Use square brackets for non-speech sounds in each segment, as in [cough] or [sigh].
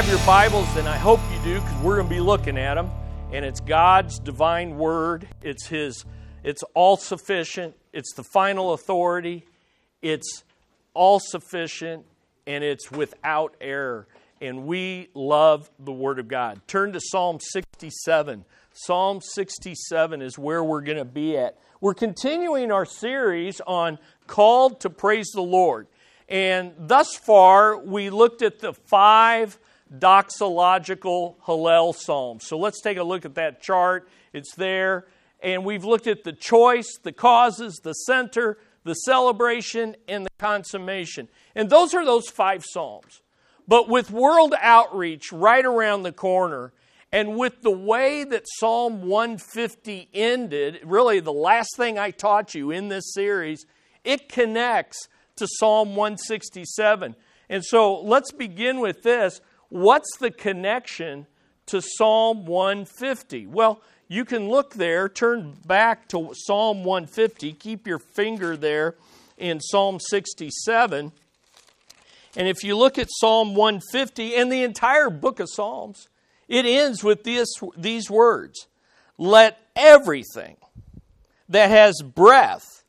have your Bibles, and I hope you do because we're going to be looking at them. And it's God's divine word. It's His. It's all sufficient. It's the final authority. It's all sufficient, and it's without error. And we love the Word of God. Turn to Psalm 67. Psalm 67 is where we're going to be at. We're continuing our series on called to praise the Lord. And thus far, we looked at the five doxological Hallel psalms. So let's take a look at that chart. It's there. And we've looked at the choice, the causes, the center, the celebration, and the consummation. And those are those five psalms. But with world outreach right around the corner, and with the way that Psalm 150 ended, really the last thing I taught you in this series, it connects to Psalm 167. And so let's begin with this. What's the connection to Psalm 150? Well, you can look there, turn back to Psalm 150, keep your finger there in Psalm 67. And if you look at Psalm 150 and the entire book of Psalms, it ends with this, these words Let everything that has breath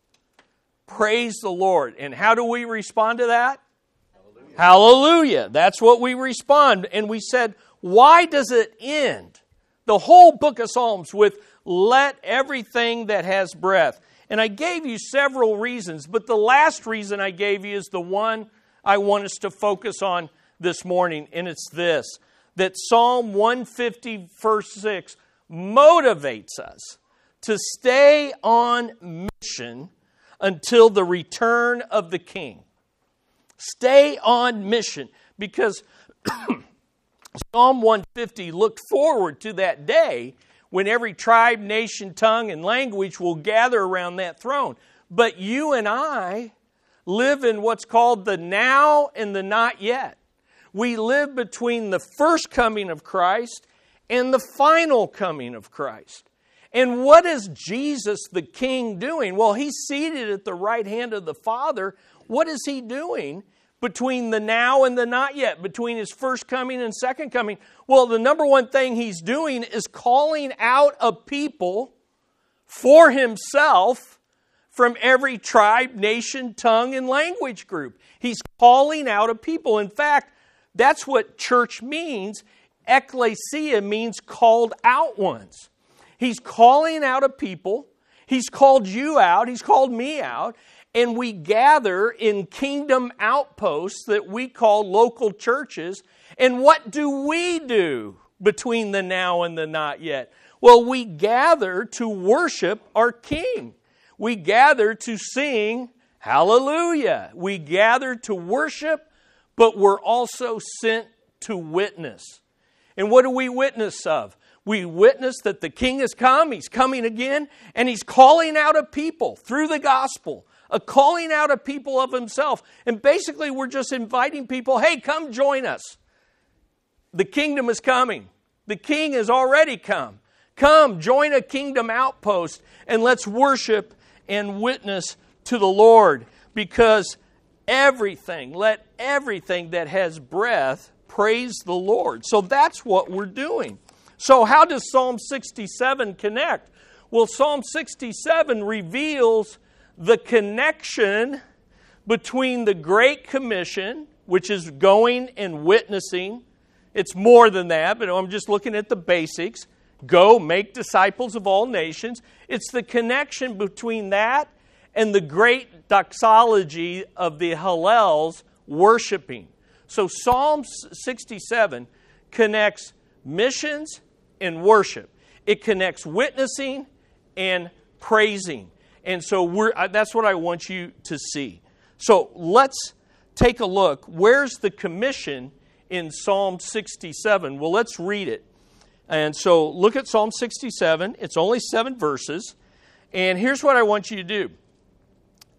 Praise the Lord. And how do we respond to that? Hallelujah. That's what we respond. And we said, why does it end? The whole book of Psalms with let everything that has breath. And I gave you several reasons, but the last reason I gave you is the one I want us to focus on this morning, and it's this that Psalm 150, verse 6, motivates us to stay on mission until the return of the king. Stay on mission because [clears throat] Psalm 150 looked forward to that day when every tribe, nation, tongue, and language will gather around that throne. But you and I live in what's called the now and the not yet. We live between the first coming of Christ and the final coming of Christ. And what is Jesus the King doing? Well, he's seated at the right hand of the Father. What is he doing between the now and the not yet, between his first coming and second coming? Well, the number one thing he's doing is calling out a people for himself from every tribe, nation, tongue, and language group. He's calling out a people. In fact, that's what church means. Ecclesia means called out ones. He's calling out a people. He's called you out. He's called me out. And we gather in kingdom outposts that we call local churches. And what do we do between the now and the not yet? Well, we gather to worship our King. We gather to sing hallelujah. We gather to worship, but we're also sent to witness. And what do we witness of? we witness that the king has come, he's coming again, and he's calling out a people through the gospel, a calling out a people of himself. And basically, we're just inviting people hey, come join us. The kingdom is coming, the king has already come. Come, join a kingdom outpost, and let's worship and witness to the Lord because everything, let everything that has breath praise the Lord. So that's what we're doing. So, how does Psalm 67 connect? Well, Psalm 67 reveals the connection between the Great Commission, which is going and witnessing. It's more than that, but I'm just looking at the basics. Go, make disciples of all nations. It's the connection between that and the great doxology of the Hallels worshiping. So Psalm 67 connects missions and worship. It connects witnessing and praising. And so we're, that's what I want you to see. So let's take a look. Where's the commission in Psalm 67? Well, let's read it. And so look at Psalm 67. It's only seven verses. And here's what I want you to do.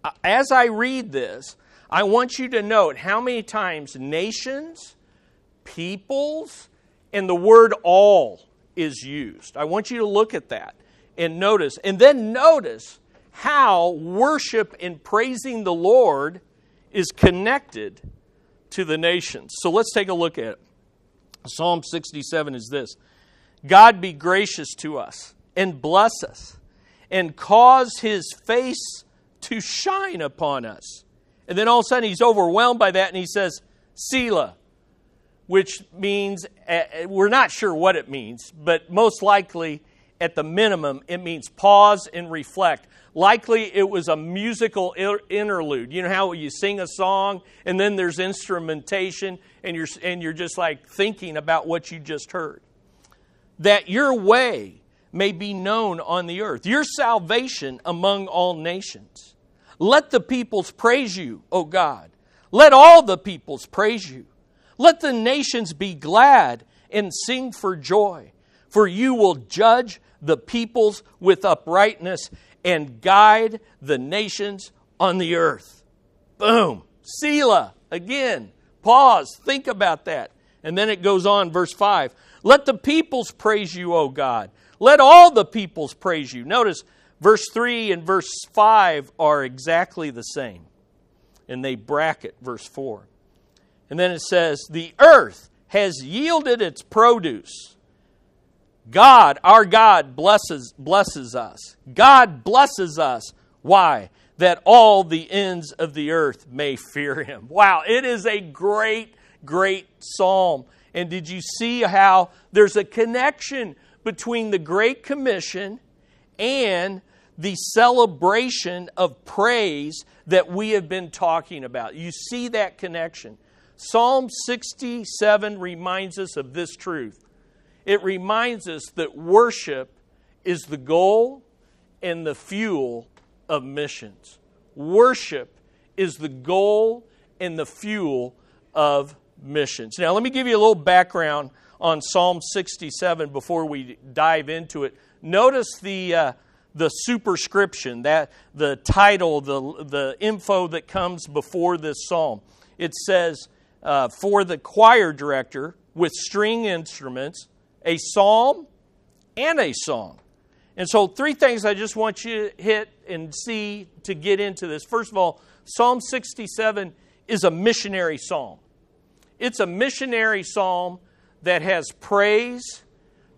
Uh, as I read this, I want you to note how many times nations, peoples, and the word all is used. I want you to look at that and notice. And then notice how worship and praising the Lord is connected to the nations. So let's take a look at it. Psalm 67 is this God be gracious to us and bless us and cause his face to shine upon us. And then all of a sudden he's overwhelmed by that and he says, Selah, which means, uh, we're not sure what it means, but most likely, at the minimum, it means pause and reflect. Likely it was a musical interlude. You know how you sing a song and then there's instrumentation and you're, and you're just like thinking about what you just heard. That your way may be known on the earth, your salvation among all nations. Let the peoples praise you, O God. Let all the peoples praise you. Let the nations be glad and sing for joy, for you will judge the peoples with uprightness and guide the nations on the earth. Boom. Selah. Again, pause, think about that. And then it goes on, verse 5. Let the peoples praise you, O God. Let all the peoples praise you. Notice verse 3 and verse 5 are exactly the same. And they bracket verse 4. And then it says, The earth has yielded its produce. God, our God, blesses, blesses us. God blesses us. Why? That all the ends of the earth may fear him. Wow, it is a great, great psalm. And did you see how there's a connection between the Great Commission and the celebration of praise that we have been talking about? You see that connection. Psalm 67 reminds us of this truth. It reminds us that worship is the goal and the fuel of missions. Worship is the goal and the fuel of missions. Now, let me give you a little background on Psalm 67 before we dive into it. Notice the, uh, the superscription, that, the title, the, the info that comes before this psalm. It says, uh, for the choir director with string instruments, a psalm, and a song. And so, three things I just want you to hit and see to get into this. First of all, Psalm 67 is a missionary psalm. It's a missionary psalm that has praise,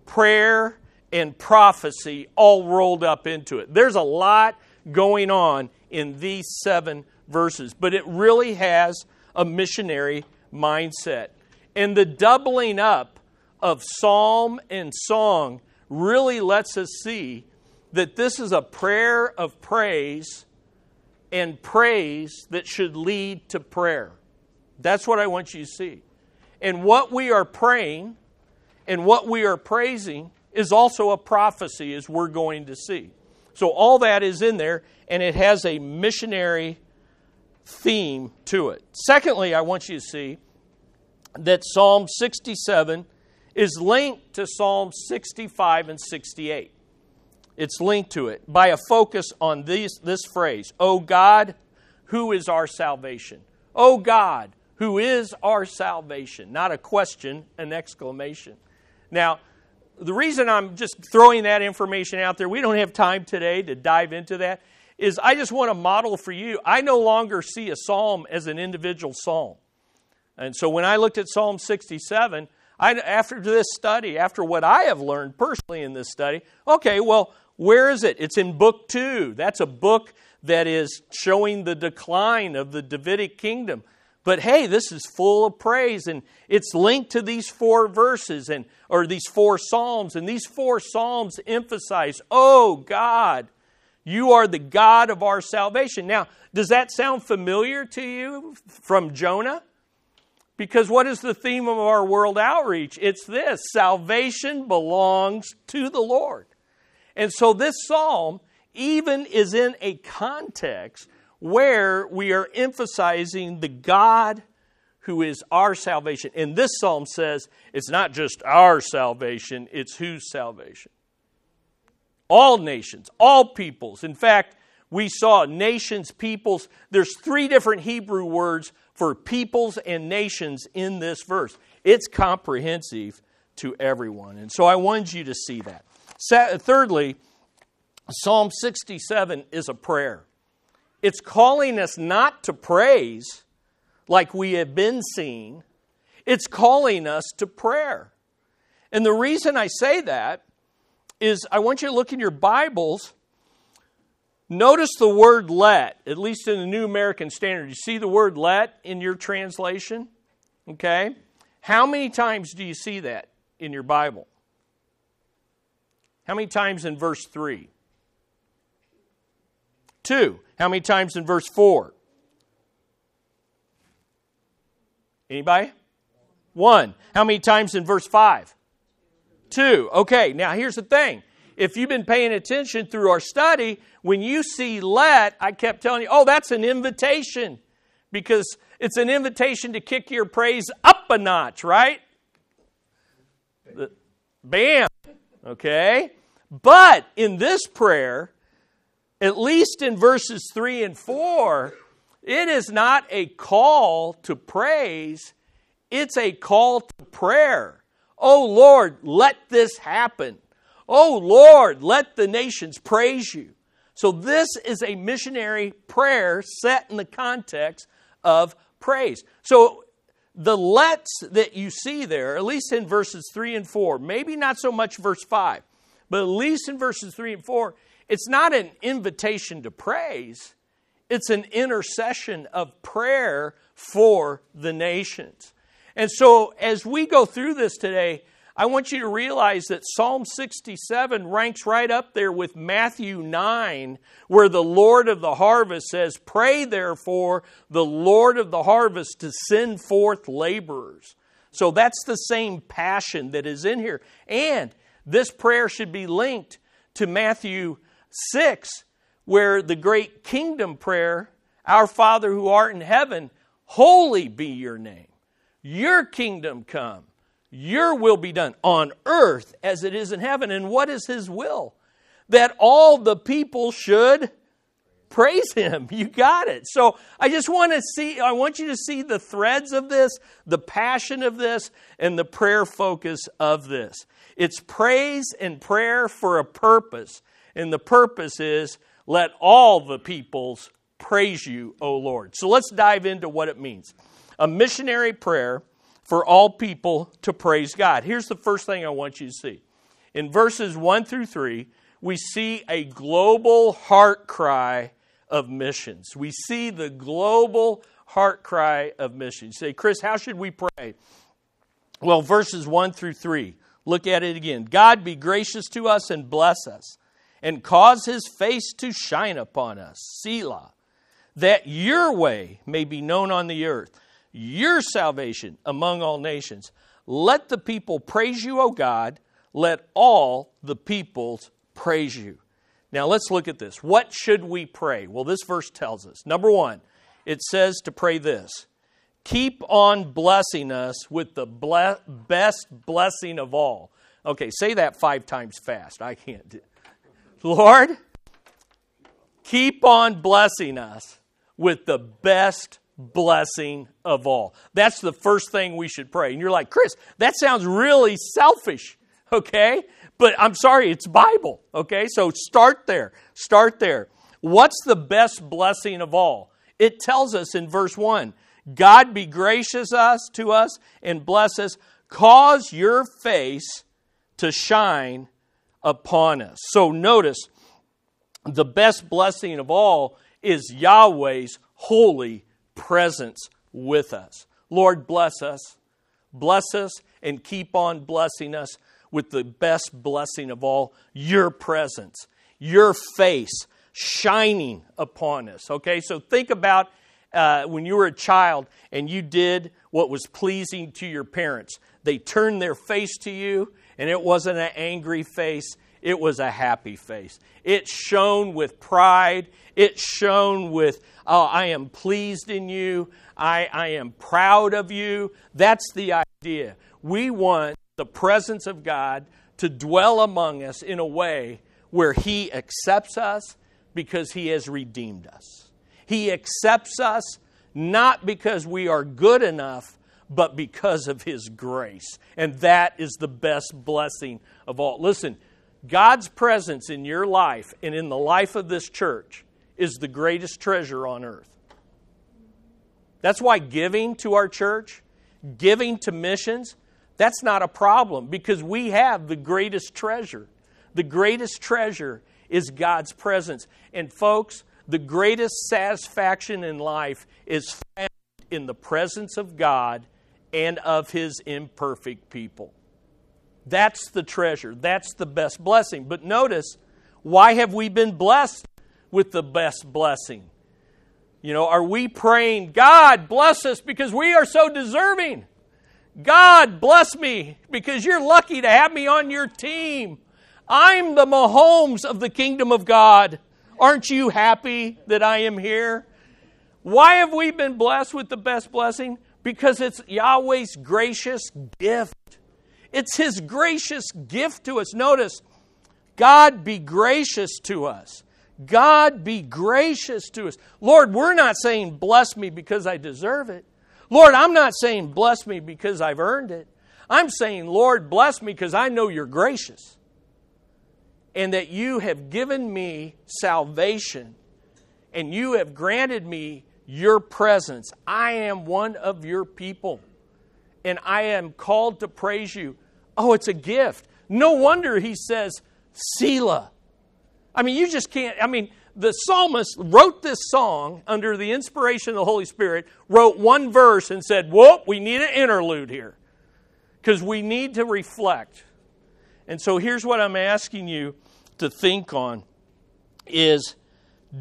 prayer, and prophecy all rolled up into it. There's a lot going on in these seven verses, but it really has a missionary mindset. And the doubling up of psalm and song really lets us see that this is a prayer of praise and praise that should lead to prayer. That's what I want you to see. And what we are praying and what we are praising is also a prophecy, as we're going to see. So, all that is in there, and it has a missionary theme to it. Secondly, I want you to see that Psalm 67 is linked to Psalm 65 and 68. It's linked to it by a focus on this, this phrase, O God, who is our salvation? O God, who is our salvation? Not a question, an exclamation. Now, the reason I'm just throwing that information out there, we don't have time today to dive into that, is I just want to model for you. I no longer see a psalm as an individual psalm. And so when I looked at Psalm 67, I, after this study, after what I have learned personally in this study, okay, well, where is it? It's in book two. That's a book that is showing the decline of the Davidic kingdom. But hey, this is full of praise, and it's linked to these four verses and or these four psalms, and these four psalms emphasize, "Oh God, you are the God of our salvation." Now, does that sound familiar to you from Jonah? Because what is the theme of our world outreach? It's this salvation belongs to the Lord. And so this psalm even is in a context where we are emphasizing the God who is our salvation. And this psalm says it's not just our salvation, it's whose salvation? All nations, all peoples. In fact, we saw nations, peoples. There's three different Hebrew words for peoples and nations in this verse. It's comprehensive to everyone. And so I wanted you to see that. Thirdly, Psalm 67 is a prayer. It's calling us not to praise like we have been seeing, It's calling us to prayer. And the reason I say that is I want you to look in your Bibles. Notice the word let, at least in the New American Standard. You see the word let in your translation? Okay? How many times do you see that in your Bible? How many times in verse 3? Two. How many times in verse 4? Anybody? One. How many times in verse 5? Two. Okay, now here's the thing. If you've been paying attention through our study, when you see let, I kept telling you, oh, that's an invitation because it's an invitation to kick your praise up a notch, right? Bam. Okay? But in this prayer, at least in verses 3 and 4, it is not a call to praise, it's a call to prayer. Oh Lord, let this happen. Oh Lord, let the nations praise you. So, this is a missionary prayer set in the context of praise. So, the lets that you see there, at least in verses 3 and 4, maybe not so much verse 5, but at least in verses 3 and 4, it's not an invitation to praise, it's an intercession of prayer for the nations. And so, as we go through this today, I want you to realize that Psalm 67 ranks right up there with Matthew 9, where the Lord of the harvest says, Pray therefore the Lord of the harvest to send forth laborers. So that's the same passion that is in here. And this prayer should be linked to Matthew 6, where the great kingdom prayer, Our Father who art in heaven, holy be your name. Your kingdom come. Your will be done on earth as it is in heaven. And what is His will? That all the people should praise Him. [laughs] You got it. So I just want to see, I want you to see the threads of this, the passion of this, and the prayer focus of this. It's praise and prayer for a purpose. And the purpose is let all the peoples praise you, O Lord. So let's dive into what it means. A missionary prayer for all people to praise God. Here's the first thing I want you to see. In verses 1 through 3, we see a global heart cry of missions. We see the global heart cry of missions. Say, Chris, how should we pray? Well, verses 1 through 3, look at it again. God be gracious to us and bless us, and cause his face to shine upon us, Selah, that your way may be known on the earth your salvation among all nations. Let the people praise you, O God. Let all the peoples praise you. Now let's look at this. What should we pray? Well, this verse tells us. Number one, it says to pray this Keep on blessing us with the ble- best blessing of all. Okay, say that five times fast. I can't do Lord, keep on blessing us with the best blessing of all. That's the first thing we should pray. And you're like, Chris, that sounds really selfish, [laughs] okay? But I'm sorry, it's Bible, okay? So start there. Start there. What's the best blessing of all? It tells us in verse 1 God be gracious us to us and bless us, cause your face to shine upon us. So notice the best blessing of all is Yahweh's holy presence with us. Lord, bless us. Bless us and keep on blessing us with the best blessing of all your presence, your face shining upon us. Okay, so think about uh, when you were a child and you did what was pleasing to your parents. They turned their face to you, and it wasn't an angry face, it was a happy face. It shone with pride. It shone with, oh, I am pleased in you. I, I am proud of you. That's the idea. We want the presence of God to dwell among us in a way where He accepts us because He has redeemed us. He accepts us not because we are good enough, but because of His grace. And that is the best blessing of all. Listen, God's presence in your life and in the life of this church is the greatest treasure on earth. That's why giving to our church, giving to missions, that's not a problem because we have the greatest treasure. The greatest treasure is God's presence. And folks, the greatest satisfaction in life is found in the presence of God and of His imperfect people. That's the treasure. That's the best blessing. But notice, why have we been blessed with the best blessing? You know, are we praying, God, bless us because we are so deserving? God, bless me because you're lucky to have me on your team. I'm the Mahomes of the kingdom of God. Aren't you happy that I am here? Why have we been blessed with the best blessing? Because it's Yahweh's gracious gift. It's His gracious gift to us. Notice, God be gracious to us. God be gracious to us. Lord, we're not saying bless me because I deserve it. Lord, I'm not saying bless me because I've earned it. I'm saying, Lord, bless me because I know you're gracious and that you have given me salvation and you have granted me your presence. I am one of your people and I am called to praise you. Oh, it's a gift. No wonder he says, Selah. I mean, you just can't. I mean, the psalmist wrote this song under the inspiration of the Holy Spirit, wrote one verse and said, Whoop, we need an interlude here because we need to reflect. And so here's what I'm asking you to think on is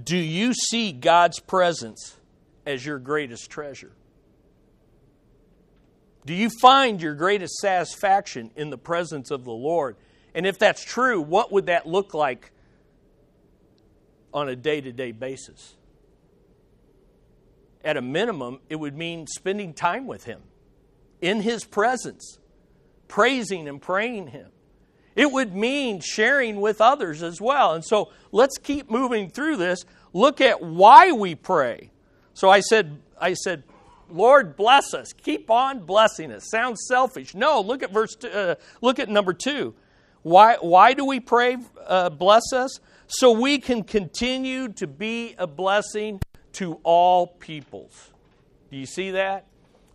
do you see God's presence as your greatest treasure? Do you find your greatest satisfaction in the presence of the Lord? And if that's true, what would that look like on a day to day basis? At a minimum, it would mean spending time with Him in His presence, praising and praying Him. It would mean sharing with others as well. And so let's keep moving through this. Look at why we pray. So I said, I said, Lord, bless us. Keep on blessing us. Sounds selfish. No, look at verse. Two, uh, look at number two. Why? Why do we pray? Uh, bless us so we can continue to be a blessing to all peoples. Do you see that?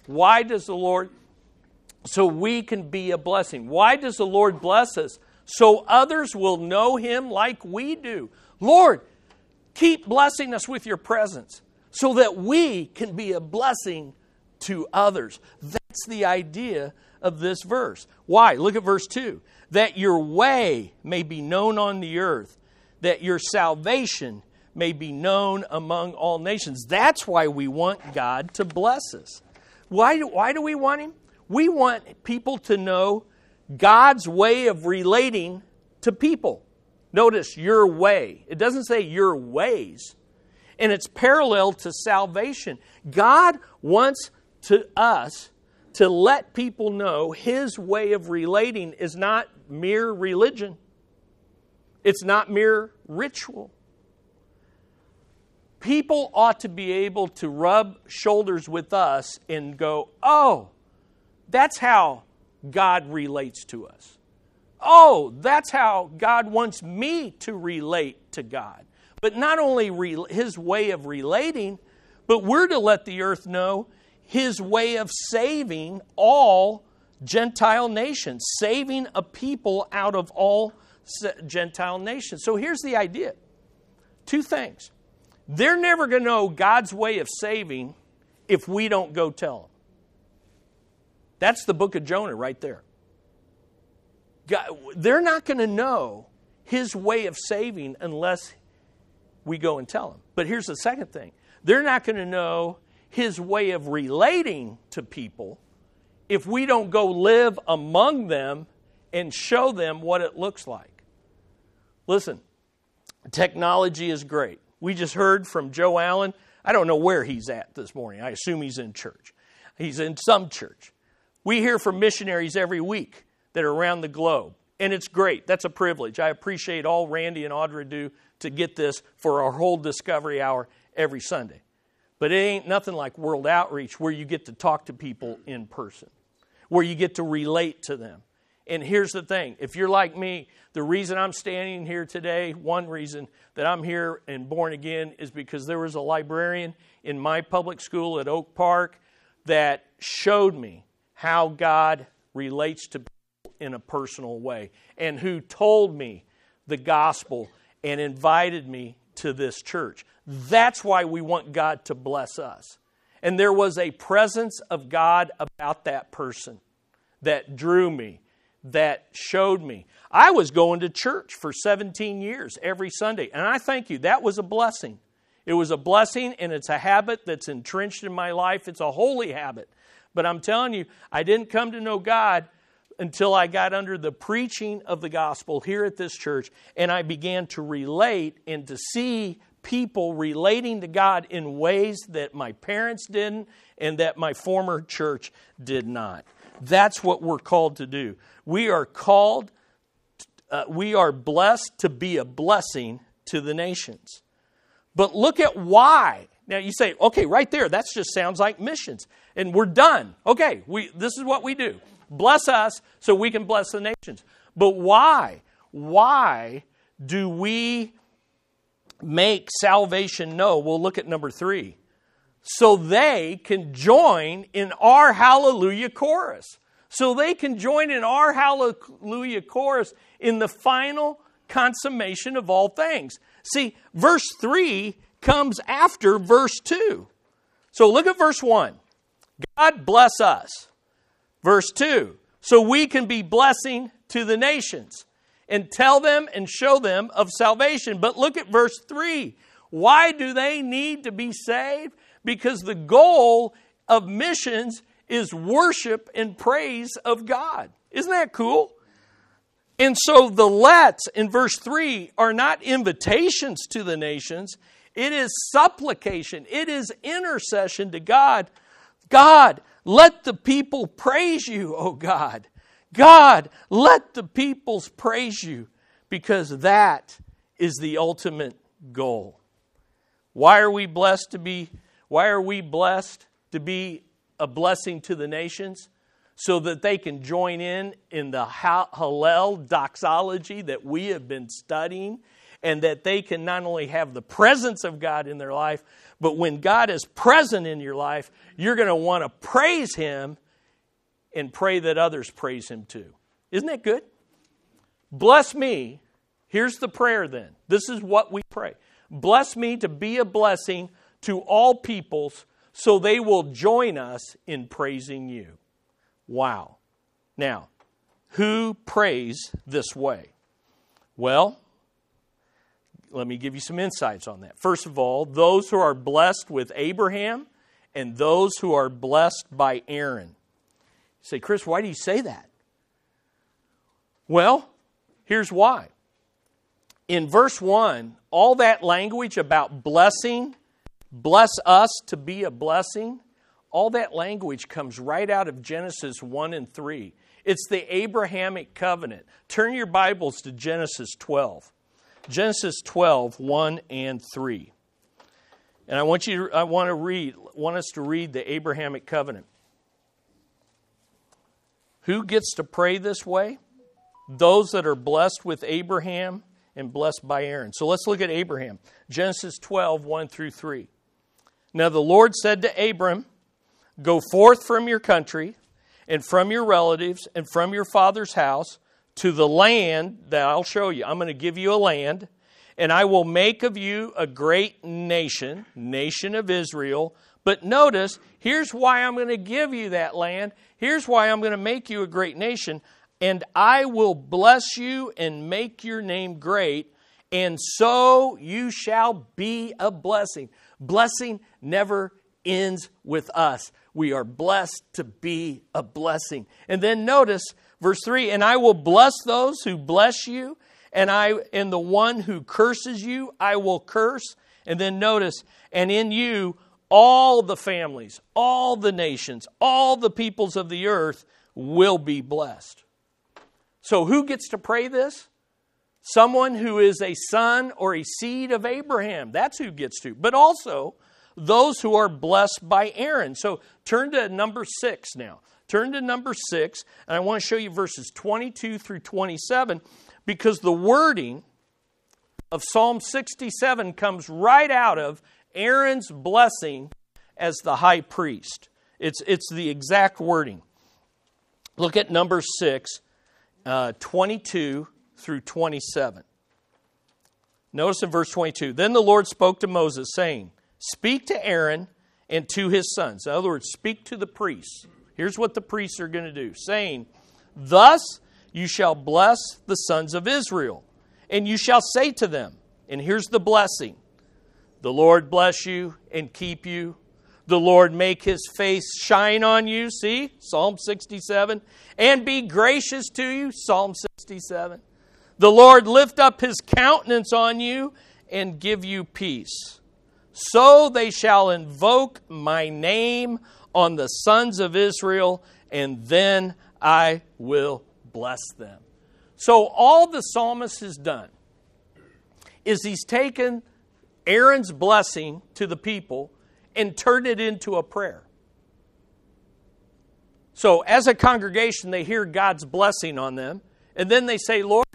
Why does the Lord? So we can be a blessing. Why does the Lord bless us? So others will know Him like we do. Lord, keep blessing us with your presence so that we can be a blessing to others. That's the idea of this verse. Why? Look at verse 2 that your way may be known on the earth, that your salvation may be known among all nations. That's why we want God to bless us. Why do, why do we want Him? We want people to know God's way of relating to people. Notice your way. It doesn't say your ways and it's parallel to salvation. God wants to us to let people know his way of relating is not mere religion. It's not mere ritual. People ought to be able to rub shoulders with us and go, "Oh, that's how God relates to us." Oh, that's how God wants me to relate to God. But not only re- his way of relating, but we're to let the earth know his way of saving all Gentile nations, saving a people out of all Gentile nations. So here's the idea two things. They're never going to know God's way of saving if we don't go tell them. That's the book of Jonah right there. God, they're not going to know his way of saving unless we go and tell them. But here's the second thing they're not going to know his way of relating to people if we don't go live among them and show them what it looks like. Listen, technology is great. We just heard from Joe Allen. I don't know where he's at this morning. I assume he's in church. He's in some church. We hear from missionaries every week that are around the globe, and it's great. That's a privilege. I appreciate all Randy and Audra do to get this for our whole discovery hour every Sunday. But it ain't nothing like World Outreach where you get to talk to people in person, where you get to relate to them. And here's the thing if you're like me, the reason I'm standing here today, one reason that I'm here and born again is because there was a librarian in my public school at Oak Park that showed me how God relates to people in a personal way and who told me the gospel and invited me to this church. That's why we want God to bless us. And there was a presence of God about that person that drew me, that showed me. I was going to church for 17 years every Sunday, and I thank you. That was a blessing. It was a blessing, and it's a habit that's entrenched in my life. It's a holy habit. But I'm telling you, I didn't come to know God until I got under the preaching of the gospel here at this church, and I began to relate and to see people relating to God in ways that my parents didn't and that my former church did not. That's what we're called to do. We are called, uh, we are blessed to be a blessing to the nations. But look at why. Now you say, okay, right there, that just sounds like missions. And we're done. Okay, we, this is what we do. Bless us so we can bless the nations. But why? Why do we make salvation know? We'll look at number three. So they can join in our hallelujah chorus. So they can join in our hallelujah chorus in the final consummation of all things. See, verse 3 comes after verse 2. So look at verse 1. God bless us. Verse 2. So we can be blessing to the nations and tell them and show them of salvation. But look at verse 3. Why do they need to be saved? Because the goal of missions is worship and praise of God. Isn't that cool? And so the let's in verse 3 are not invitations to the nations, it is supplication, it is intercession to God. God, let the people praise you, O God. God, let the peoples praise you because that is the ultimate goal. Why are we blessed to be why are we blessed to be a blessing to the nations? So that they can join in in the Hallel doxology that we have been studying, and that they can not only have the presence of God in their life, but when God is present in your life, you're going to want to praise Him and pray that others praise Him too. Isn't that good? Bless me. Here's the prayer then. This is what we pray. Bless me to be a blessing to all peoples so they will join us in praising you. Wow. Now, who prays this way? Well, let me give you some insights on that. First of all, those who are blessed with Abraham and those who are blessed by Aaron. You say, Chris, why do you say that? Well, here's why. In verse 1, all that language about blessing, bless us to be a blessing, all that language comes right out of Genesis 1 and 3. It's the Abrahamic covenant. Turn your Bibles to Genesis 12. Genesis 12, 1 and 3. And I want you to, I want to read, want us to read the Abrahamic covenant. Who gets to pray this way? Those that are blessed with Abraham and blessed by Aaron. So let's look at Abraham. Genesis 12, 1 through 3. Now the Lord said to Abram, Go forth from your country and from your relatives and from your father's house to the land that I'll show you. I'm going to give you a land, and I will make of you a great nation, nation of Israel. But notice, here's why I'm going to give you that land. Here's why I'm going to make you a great nation. And I will bless you and make your name great, and so you shall be a blessing. Blessing never ends with us. We are blessed to be a blessing. And then notice, Verse 3 And I will bless those who bless you, and I and the one who curses you, I will curse. And then notice, and in you all the families, all the nations, all the peoples of the earth will be blessed. So, who gets to pray this? Someone who is a son or a seed of Abraham. That's who gets to. But also, those who are blessed by Aaron. So, turn to Numbers six now. Turn to Numbers six, and I want to show you verses 22 through 27 because the wording of Psalm 67 comes right out of Aaron's blessing as the high priest. It's, it's the exact wording. Look at Numbers 6, uh, 22 through 27. Notice in verse 22 Then the Lord spoke to Moses, saying, Speak to Aaron and to his sons. In other words, speak to the priests. Here's what the priests are going to do saying, Thus you shall bless the sons of Israel, and you shall say to them, and here's the blessing The Lord bless you and keep you. The Lord make his face shine on you. See, Psalm 67. And be gracious to you. Psalm 67. The Lord lift up his countenance on you and give you peace. So they shall invoke my name on the sons of Israel, and then I will bless them. So, all the psalmist has done is he's taken Aaron's blessing to the people and turned it into a prayer. So, as a congregation, they hear God's blessing on them, and then they say, Lord,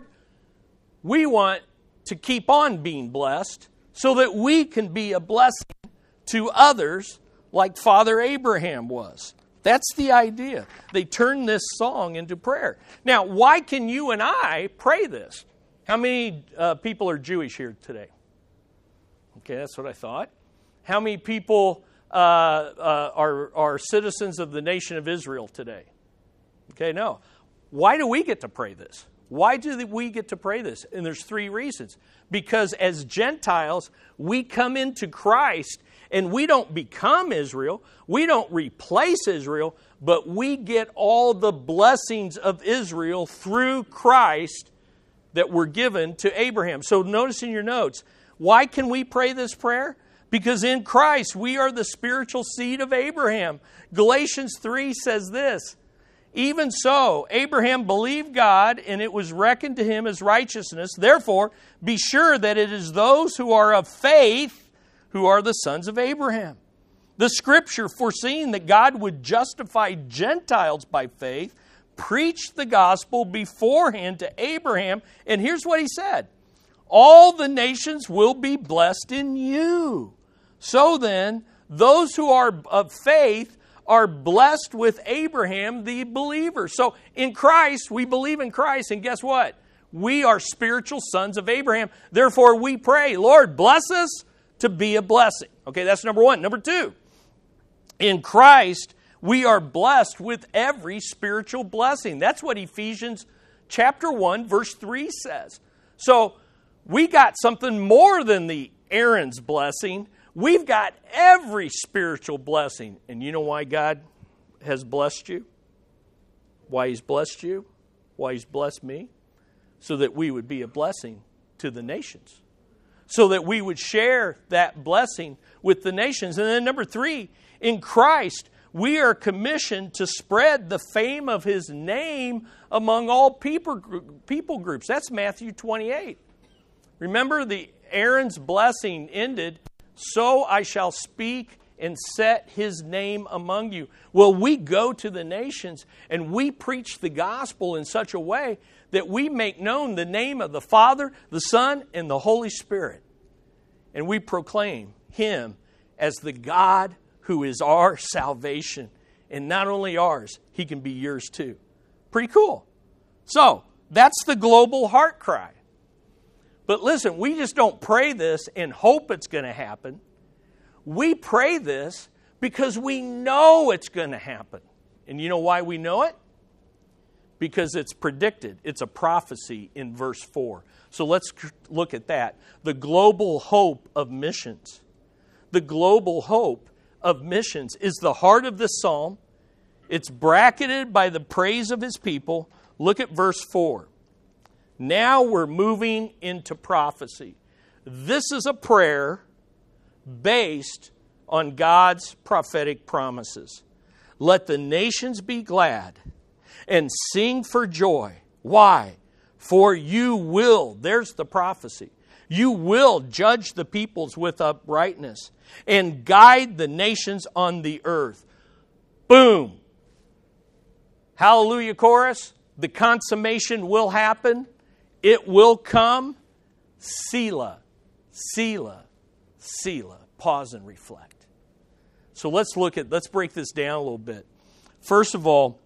we want to keep on being blessed so that we can be a blessing to others like Father Abraham was. That's the idea. They turn this song into prayer. Now, why can you and I pray this? How many uh, people are Jewish here today? Okay, that's what I thought. How many people uh, uh, are, are citizens of the nation of Israel today? Okay, no. Why do we get to pray this? Why do we get to pray this? And there's three reasons. Because as Gentiles, we come into Christ and we don't become Israel, we don't replace Israel, but we get all the blessings of Israel through Christ that were given to Abraham. So notice in your notes, why can we pray this prayer? Because in Christ we are the spiritual seed of Abraham. Galatians 3 says this even so, Abraham believed God, and it was reckoned to him as righteousness. Therefore, be sure that it is those who are of faith who are the sons of Abraham. The scripture, foreseeing that God would justify Gentiles by faith, preached the gospel beforehand to Abraham. And here's what he said All the nations will be blessed in you. So then, those who are of faith are blessed with Abraham, the believer. So in Christ, we believe in Christ, and guess what? We are spiritual sons of Abraham. Therefore, we pray, Lord, bless us to be a blessing. Okay, that's number one. Number two, in Christ, we are blessed with every spiritual blessing. That's what Ephesians chapter 1, verse 3 says. So we got something more than the Aaron's blessing. We've got every spiritual blessing. And you know why God has blessed you? Why He's blessed you? Why He's blessed me? So that we would be a blessing to the nations. So that we would share that blessing with the nations. And then, number three, in Christ, we are commissioned to spread the fame of His name among all people, people groups. That's Matthew 28. Remember, the Aaron's blessing ended so I shall speak and set his name among you. Well, we go to the nations and we preach the gospel in such a way that we make known the name of the Father, the Son, and the Holy Spirit. And we proclaim him as the God who is our salvation. And not only ours, he can be yours too. Pretty cool. So, that's the global heart cry. But listen, we just don't pray this and hope it's going to happen. We pray this because we know it's going to happen. And you know why we know it? Because it's predicted. It's a prophecy in verse 4. So let's look at that. The global hope of missions. The global hope of missions is the heart of this psalm. It's bracketed by the praise of his people. Look at verse 4. Now we're moving into prophecy. This is a prayer based on God's prophetic promises. Let the nations be glad and sing for joy. Why? For you will, there's the prophecy, you will judge the peoples with uprightness and guide the nations on the earth. Boom. Hallelujah chorus. The consummation will happen. It will come. Selah, Selah, Selah. Pause and reflect. So let's look at, let's break this down a little bit. First of all,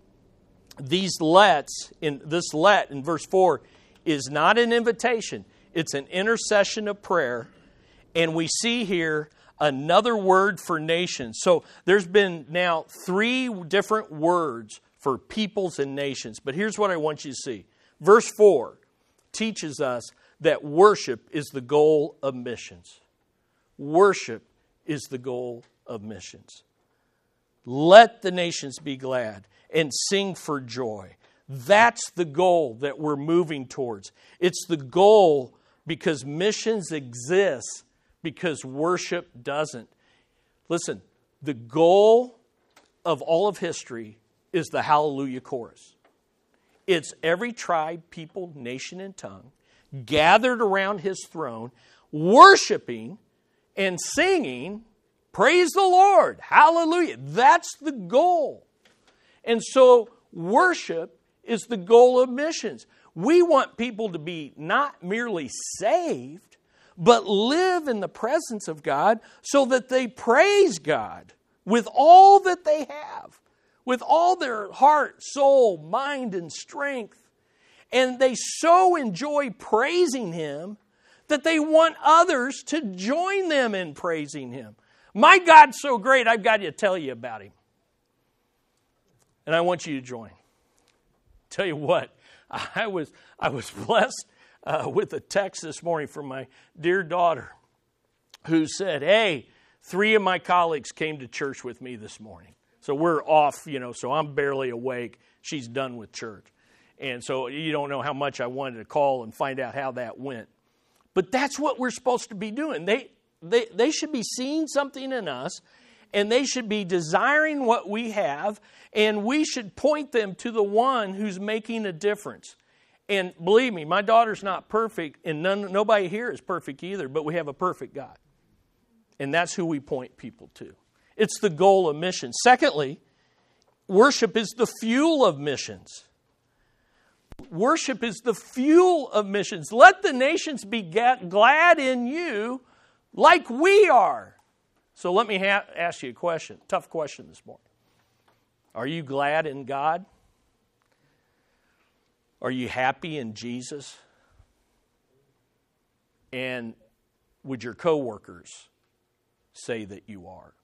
these lets in this let in verse 4 is not an invitation, it's an intercession of prayer. And we see here another word for nations. So there's been now three different words for peoples and nations. But here's what I want you to see. Verse 4 teaches us that worship is the goal of missions. Worship is the goal of missions. Let the nations be glad and sing for joy. That's the goal that we're moving towards. It's the goal because missions exist because worship doesn't. Listen, the goal of all of history is the Hallelujah Chorus. It's every tribe, people, nation, and tongue gathered around his throne, worshiping and singing, Praise the Lord, Hallelujah. That's the goal. And so, worship is the goal of missions. We want people to be not merely saved, but live in the presence of God so that they praise God with all that they have, with all their heart, soul, mind, and strength. And they so enjoy praising Him that they want others to join them in praising Him. My God's so great, I've got to tell you about Him and I want you to join. Tell you what, I was I was [laughs] blessed uh, with a text this morning from my dear daughter, who said, "Hey, three of my colleagues came to church with me this morning, so we're off. You know, so I'm barely awake. She's done with church, and so you don't know how much I wanted to call and find out how that went. But that's what we're supposed to be doing. They they they should be seeing something in us." And they should be desiring what we have, and we should point them to the one who's making a difference. And believe me, my daughter's not perfect, and none, nobody here is perfect either, but we have a perfect God. And that's who we point people to. It's the goal of mission. Secondly, worship is the fuel of missions. Worship is the fuel of missions. Let the nations be glad in you like we are. So let me ha- ask you a question, tough question this morning. Are you glad in God? Are you happy in Jesus? And would your coworkers say that you are?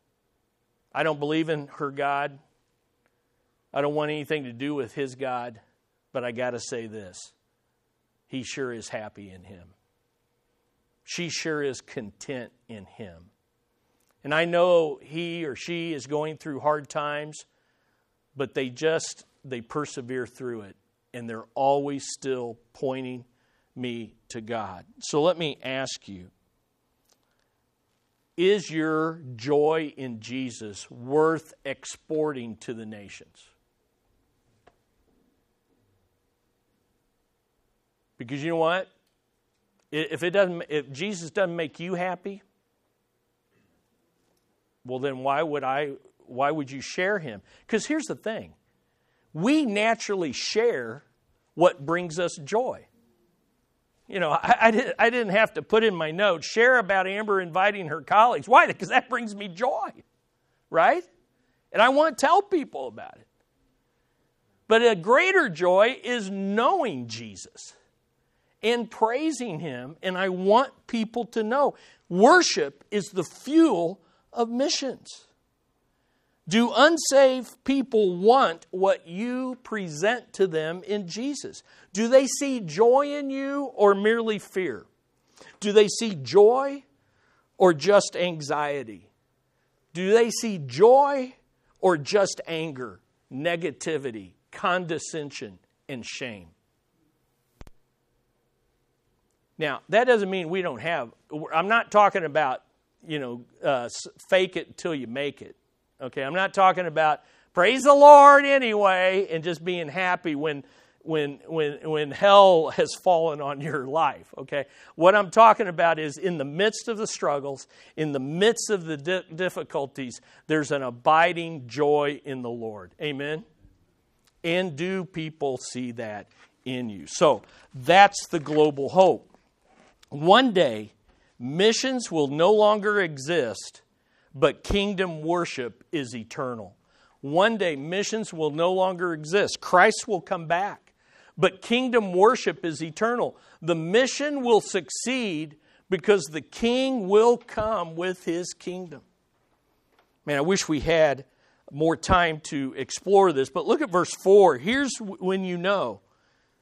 I don't believe in her God. I don't want anything to do with his God, but I got to say this. He sure is happy in him. She sure is content in him. And I know he or she is going through hard times, but they just they persevere through it and they're always still pointing me to God. So let me ask you is your joy in Jesus worth exporting to the nations? Because you know what? If it doesn't if Jesus doesn't make you happy, well then why would I why would you share him? Because here's the thing. We naturally share what brings us joy. You know, I, I, did, I didn't have to put in my notes, share about Amber inviting her colleagues. Why? Because that brings me joy, right? And I want to tell people about it. But a greater joy is knowing Jesus and praising Him, and I want people to know. Worship is the fuel of missions? Do unsaved people want what you present to them in Jesus? Do they see joy in you or merely fear? Do they see joy or just anxiety? Do they see joy or just anger, negativity, condescension, and shame? Now, that doesn't mean we don't have, I'm not talking about you know, uh, fake it until you make it. Okay, I'm not talking about praise the Lord anyway and just being happy when when when when hell has fallen on your life okay? What i'm talking about is in the midst of the struggles in the midst of the di- difficulties there's an abiding joy in the lord. Amen? And do people see that in you? So that's the global hope. One day Missions will no longer exist, but kingdom worship is eternal. One day, missions will no longer exist. Christ will come back. But kingdom worship is eternal. The mission will succeed because the king will come with his kingdom. Man, I wish we had more time to explore this, but look at verse 4. Here's when you know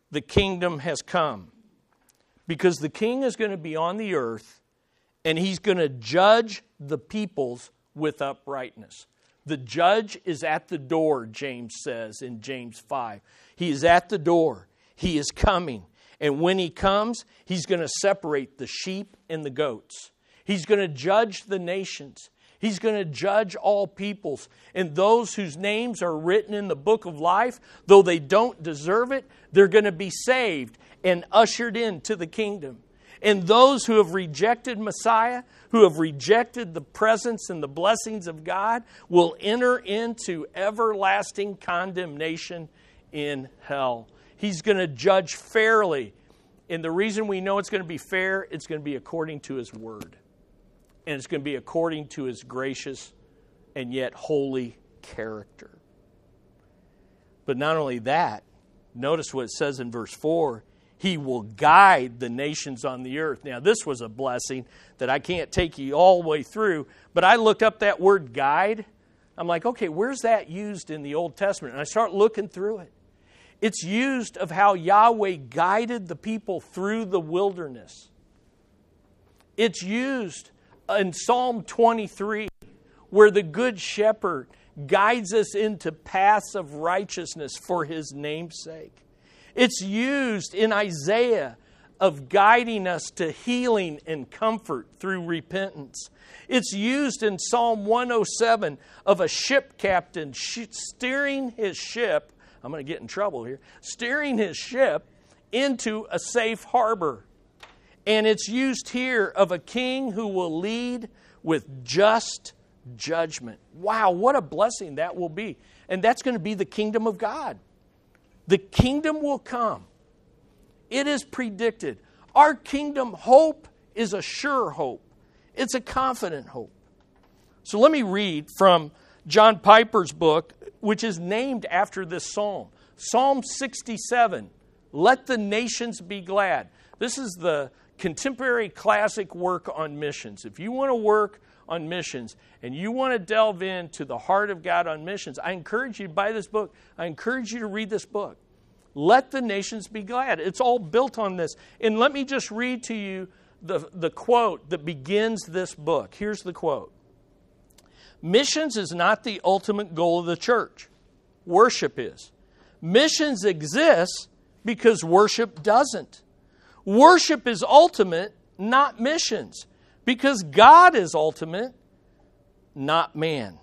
the kingdom has come. Because the king is going to be on the earth and he's going to judge the peoples with uprightness. The judge is at the door, James says in James 5. He is at the door. He is coming. And when he comes, he's going to separate the sheep and the goats. He's going to judge the nations. He's going to judge all peoples. And those whose names are written in the book of life, though they don't deserve it, they're going to be saved and ushered into the kingdom. And those who have rejected Messiah, who have rejected the presence and the blessings of God, will enter into everlasting condemnation in hell. He's going to judge fairly. And the reason we know it's going to be fair, it's going to be according to His word. And it's going to be according to His gracious and yet holy character. But not only that, notice what it says in verse 4 he will guide the nations on the earth. Now, this was a blessing that I can't take you all the way through, but I looked up that word guide. I'm like, okay, where's that used in the Old Testament? And I start looking through it. It's used of how Yahweh guided the people through the wilderness. It's used in Psalm 23, where the Good Shepherd guides us into paths of righteousness for his name's sake. It's used in Isaiah of guiding us to healing and comfort through repentance. It's used in Psalm 107 of a ship captain steering his ship, I'm going to get in trouble here, steering his ship into a safe harbor. And it's used here of a king who will lead with just judgment. Wow, what a blessing that will be. And that's going to be the kingdom of God. The kingdom will come. It is predicted. Our kingdom hope is a sure hope, it's a confident hope. So let me read from John Piper's book, which is named after this psalm Psalm 67 Let the nations be glad. This is the contemporary classic work on missions. If you want to work on missions and you want to delve into the heart of God on missions, I encourage you to buy this book. I encourage you to read this book. Let the nations be glad. It's all built on this. And let me just read to you the, the quote that begins this book. Here's the quote Missions is not the ultimate goal of the church, worship is. Missions exists because worship doesn't. Worship is ultimate, not missions, because God is ultimate, not man.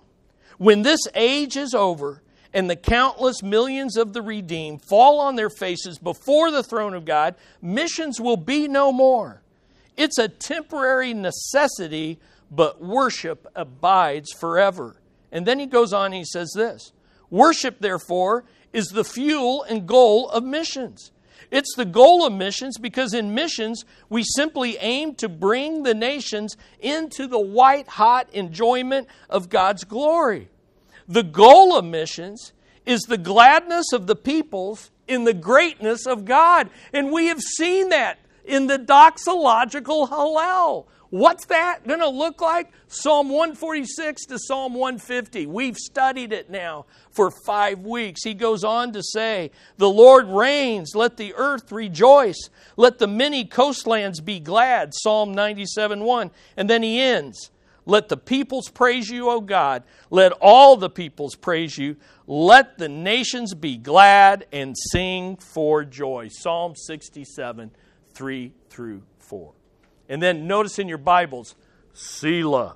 When this age is over, and the countless millions of the redeemed fall on their faces before the throne of God, missions will be no more. It's a temporary necessity, but worship abides forever. And then he goes on, he says this Worship, therefore, is the fuel and goal of missions. It's the goal of missions because in missions, we simply aim to bring the nations into the white hot enjoyment of God's glory. The goal of missions is the gladness of the peoples in the greatness of God. And we have seen that in the doxological Hallel. What's that going to look like? Psalm 146 to Psalm 150. We've studied it now for five weeks. He goes on to say, The Lord reigns, let the earth rejoice, let the many coastlands be glad. Psalm 97 1. And then he ends, let the peoples praise you, O God. Let all the peoples praise you. Let the nations be glad and sing for joy. Psalm 67, 3 through 4. And then notice in your Bibles, Selah.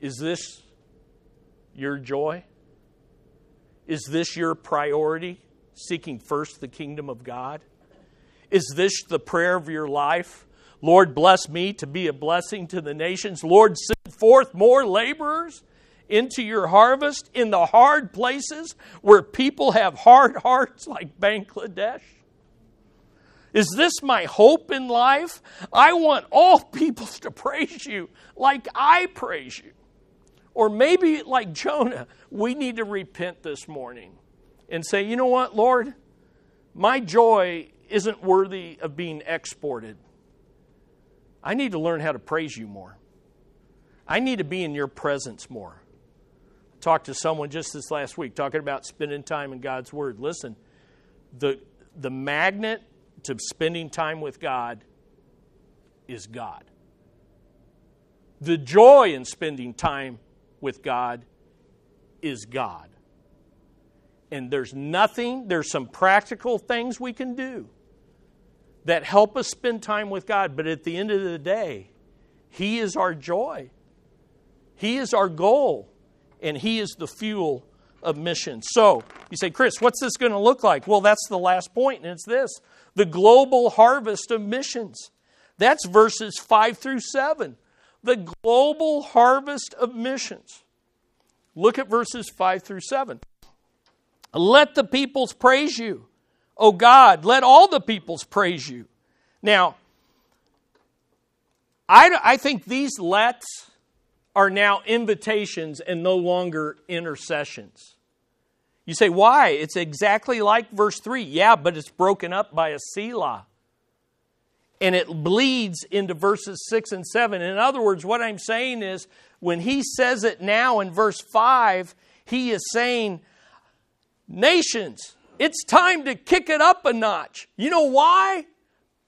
Is this your joy? Is this your priority? Seeking first the kingdom of God? Is this the prayer of your life? Lord, bless me to be a blessing to the nations. Lord, send forth more laborers into your harvest in the hard places where people have hard hearts like Bangladesh? Is this my hope in life? I want all [laughs] peoples to praise you like I praise you. Or maybe, like Jonah, we need to repent this morning and say, you know what, Lord, my joy isn't worthy of being exported. I need to learn how to praise you more. I need to be in your presence more. I talked to someone just this last week talking about spending time in God's Word. Listen, the, the magnet to spending time with God is God. The joy in spending time with God is God. And there's nothing, there's some practical things we can do that help us spend time with God, but at the end of the day, He is our joy. He is our goal, and He is the fuel of mission. So, you say, Chris, what's this going to look like? Well, that's the last point, and it's this the global harvest of missions. That's verses 5 through 7. The global harvest of missions. Look at verses 5 through 7. Let the peoples praise you. O God, let all the peoples praise you. Now, I, I think these lets are now invitations and no longer intercessions. You say, why? It's exactly like verse 3. Yeah, but it's broken up by a Selah. And it bleeds into verses 6 and 7. In other words, what I'm saying is when he says it now in verse 5, he is saying, Nations, it's time to kick it up a notch. You know why?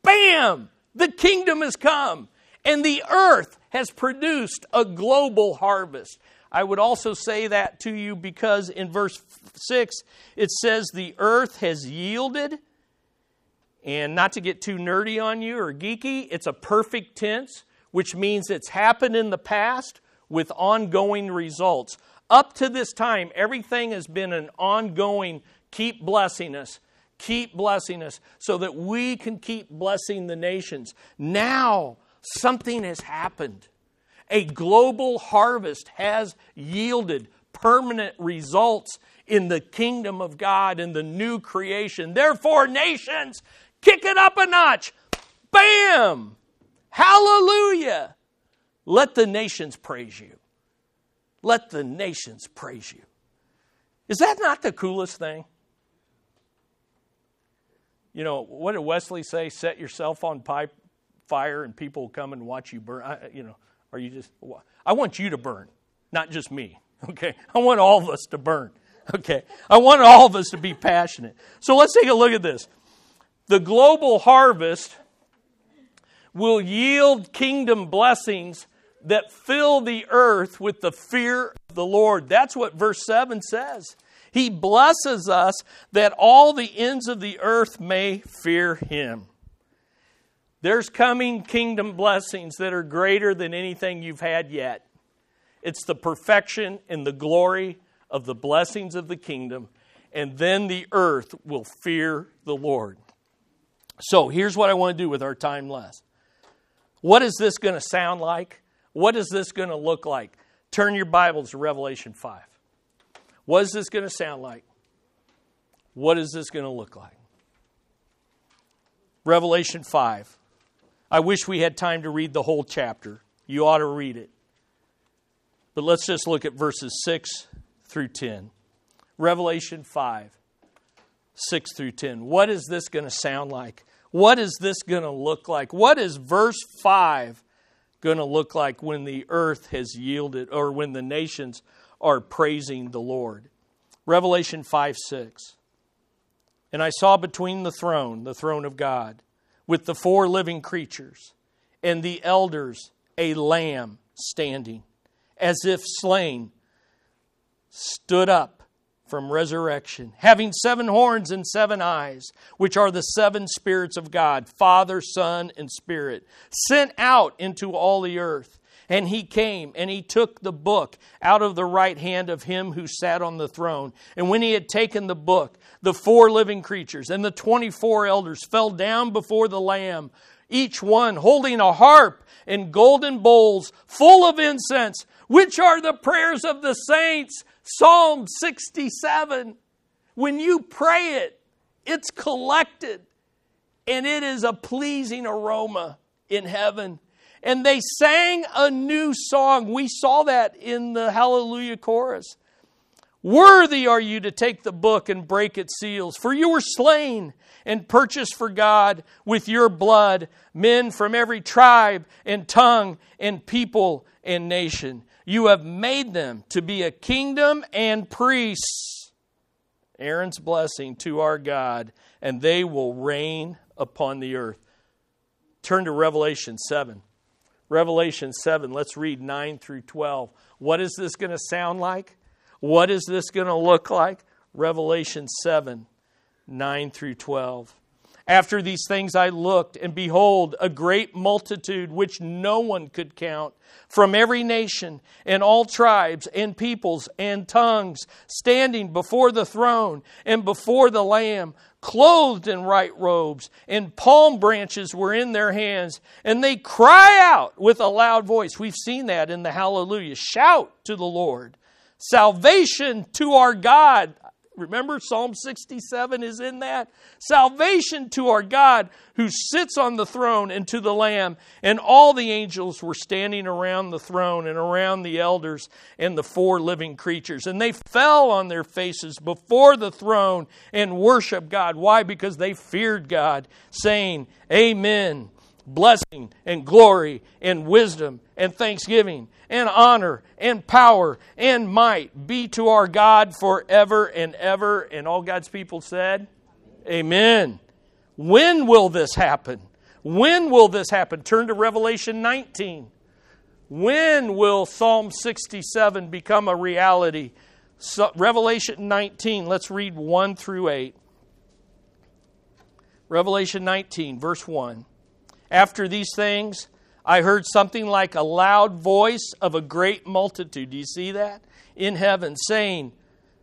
Bam! The kingdom has come, and the earth has produced a global harvest. I would also say that to you because in verse 6 it says, The earth has yielded. And not to get too nerdy on you or geeky, it's a perfect tense, which means it's happened in the past with ongoing results. Up to this time, everything has been an ongoing keep blessing us, keep blessing us, so that we can keep blessing the nations. Now, something has happened. A global harvest has yielded permanent results in the kingdom of God in the new creation. Therefore, nations, kick it up a notch. Bam! Hallelujah! Let the nations praise you. Let the nations praise you. Is that not the coolest thing? You know, what did Wesley say? Set yourself on pipe, fire and people come and watch you burn. I, you know, are you just, I want you to burn, not just me, [laughs] okay? I want all of us to burn, [laughs] okay? I want all of us to be passionate. So let's take a look at this. The global harvest will yield kingdom blessings that fill the earth with the fear of the Lord. That's what verse 7 says. He blesses us that all the ends of the earth may fear him. There's coming kingdom blessings that are greater than anything you've had yet. It's the perfection and the glory of the blessings of the kingdom, and then the earth will fear the Lord. So here's what I want to do with our time left. What is this going to sound like? What is this going to look like? Turn your Bibles to Revelation 5. What is this going to sound like? What is this going to look like? Revelation 5. I wish we had time to read the whole chapter. You ought to read it. But let's just look at verses 6 through 10. Revelation 5, 6 through 10. What is this going to sound like? What is this going to look like? What is verse 5 going to look like when the earth has yielded or when the nations are praising the Lord? Revelation 5 6. And I saw between the throne, the throne of God, with the four living creatures and the elders a lamb standing, as if slain, stood up from resurrection, having seven horns and seven eyes, which are the seven spirits of God, Father, Son, and Spirit, sent out into all the earth. And he came and he took the book out of the right hand of him who sat on the throne. And when he had taken the book, the four living creatures and the 24 elders fell down before the Lamb, each one holding a harp and golden bowls full of incense, which are the prayers of the saints. Psalm 67. When you pray it, it's collected and it is a pleasing aroma in heaven and they sang a new song. We saw that in the Hallelujah chorus. Worthy are you to take the book and break its seals, for you were slain and purchased for God with your blood men from every tribe and tongue and people and nation. You have made them to be a kingdom and priests. Aaron's blessing to our God, and they will reign upon the earth. Turn to Revelation 7. Revelation 7, let's read 9 through 12. What is this going to sound like? What is this going to look like? Revelation 7, 9 through 12. After these things I looked, and behold, a great multitude which no one could count, from every nation and all tribes and peoples and tongues, standing before the throne and before the Lamb, clothed in white robes, and palm branches were in their hands, and they cry out with a loud voice. We've seen that in the Hallelujah. Shout to the Lord. Salvation to our God. Remember, Psalm 67 is in that? Salvation to our God who sits on the throne and to the Lamb. And all the angels were standing around the throne and around the elders and the four living creatures. And they fell on their faces before the throne and worshiped God. Why? Because they feared God, saying, Amen blessing and glory and wisdom and thanksgiving and honor and power and might be to our God forever and ever. And all God's people said, Amen. When will this happen? When will this happen? Turn to Revelation 19. When will Psalm 67 become a reality? So, Revelation 19, let's read 1 through 8. Revelation 19, verse 1. After these things, I heard something like a loud voice of a great multitude. Do you see that? In heaven, saying,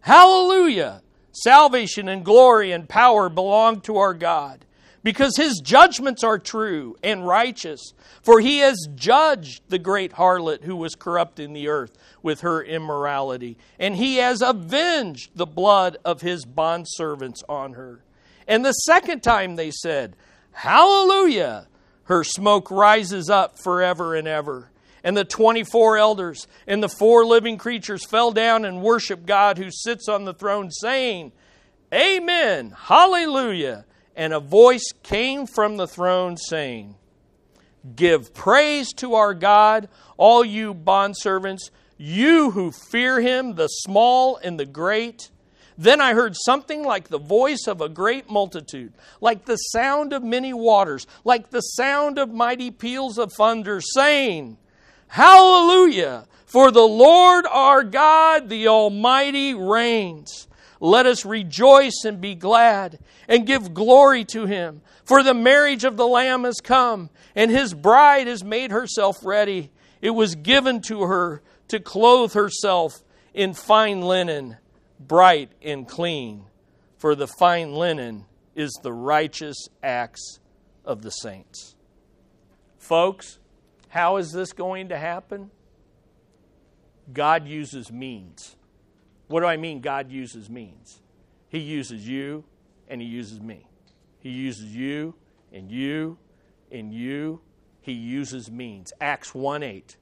Hallelujah! Salvation and glory and power belong to our God, because his judgments are true and righteous. For he has judged the great harlot who was corrupting the earth with her immorality, and he has avenged the blood of his bondservants on her. And the second time they said, Hallelujah! Her smoke rises up forever and ever. And the 24 elders and the four living creatures fell down and worshiped God who sits on the throne, saying, Amen, Hallelujah. And a voice came from the throne saying, Give praise to our God, all you bondservants, you who fear him, the small and the great. Then I heard something like the voice of a great multitude, like the sound of many waters, like the sound of mighty peals of thunder, saying, Hallelujah! For the Lord our God, the Almighty, reigns. Let us rejoice and be glad and give glory to him. For the marriage of the Lamb has come, and his bride has made herself ready. It was given to her to clothe herself in fine linen bright and clean, for the fine linen is the righteous acts of the saints. Folks, how is this going to happen? God uses means. What do I mean, God uses means? He uses you and He uses me. He uses you and you and you. He uses means. Acts 1 8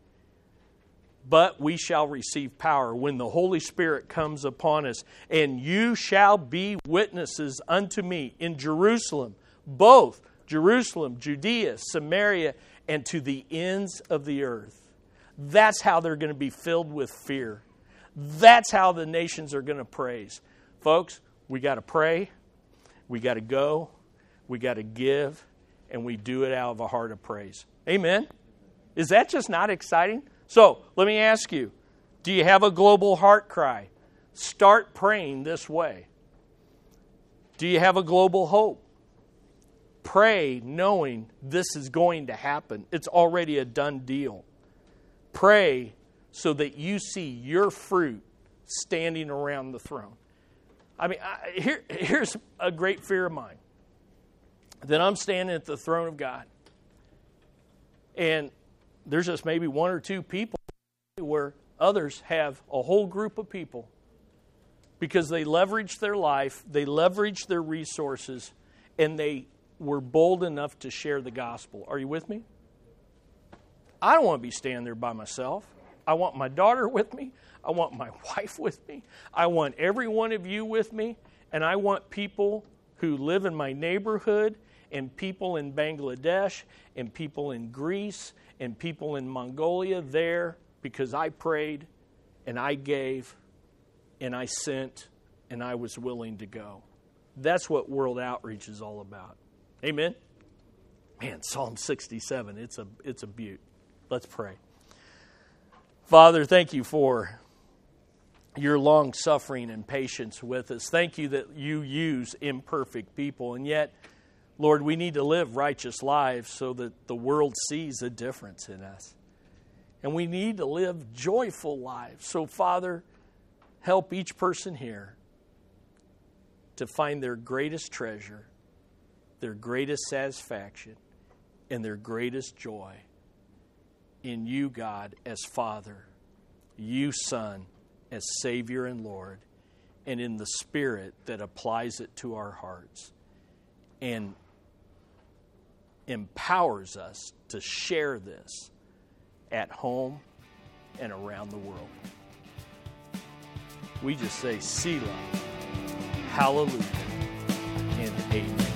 but we shall receive power when the Holy Spirit comes upon us. And you shall be witnesses unto me in Jerusalem, both Jerusalem, Judea, Samaria, and to the ends of the earth. That's how they're going to be filled with fear. That's how the nations are going to praise. Folks, we got to pray, we got to go, we got to give, and we do it out of a heart of praise. Amen. Is that just not exciting? So let me ask you do you have a global heart cry? Start praying this way. Do you have a global hope? Pray knowing this is going to happen. It's already a done deal. Pray so that you see your fruit standing around the throne. I mean, I, here, here's a great fear of mine that I'm standing at the throne of God. And there's just maybe one or two people where others have a whole group of people because they leveraged their life, they leveraged their resources, and they were bold enough to share the gospel. Are you with me? I don't want to be standing there by myself. I want my daughter with me. I want my [laughs] wife with me. I want every one of you with me. And I want people who live in my neighborhood, and people in Bangladesh, and people in Greece, and people in Mongolia there because I prayed and I gave and I sent and I was willing to go. That's what world outreach is all about. Amen. Man, Psalm 67, it's a it's a beaut. Let's pray. Father, thank you for your long suffering and patience with us. Thank you that you use imperfect people and yet Lord, we need to live righteous lives so that the world sees a difference in us. And we need to live joyful lives. So, Father, help each person here to find their greatest treasure, their greatest satisfaction, and their greatest joy in you, God, as Father, you, Son, as Savior and Lord, and in the Spirit that applies it to our hearts. And empowers us to share this at home and around the world. We just say, Selah, hallelujah, and amen.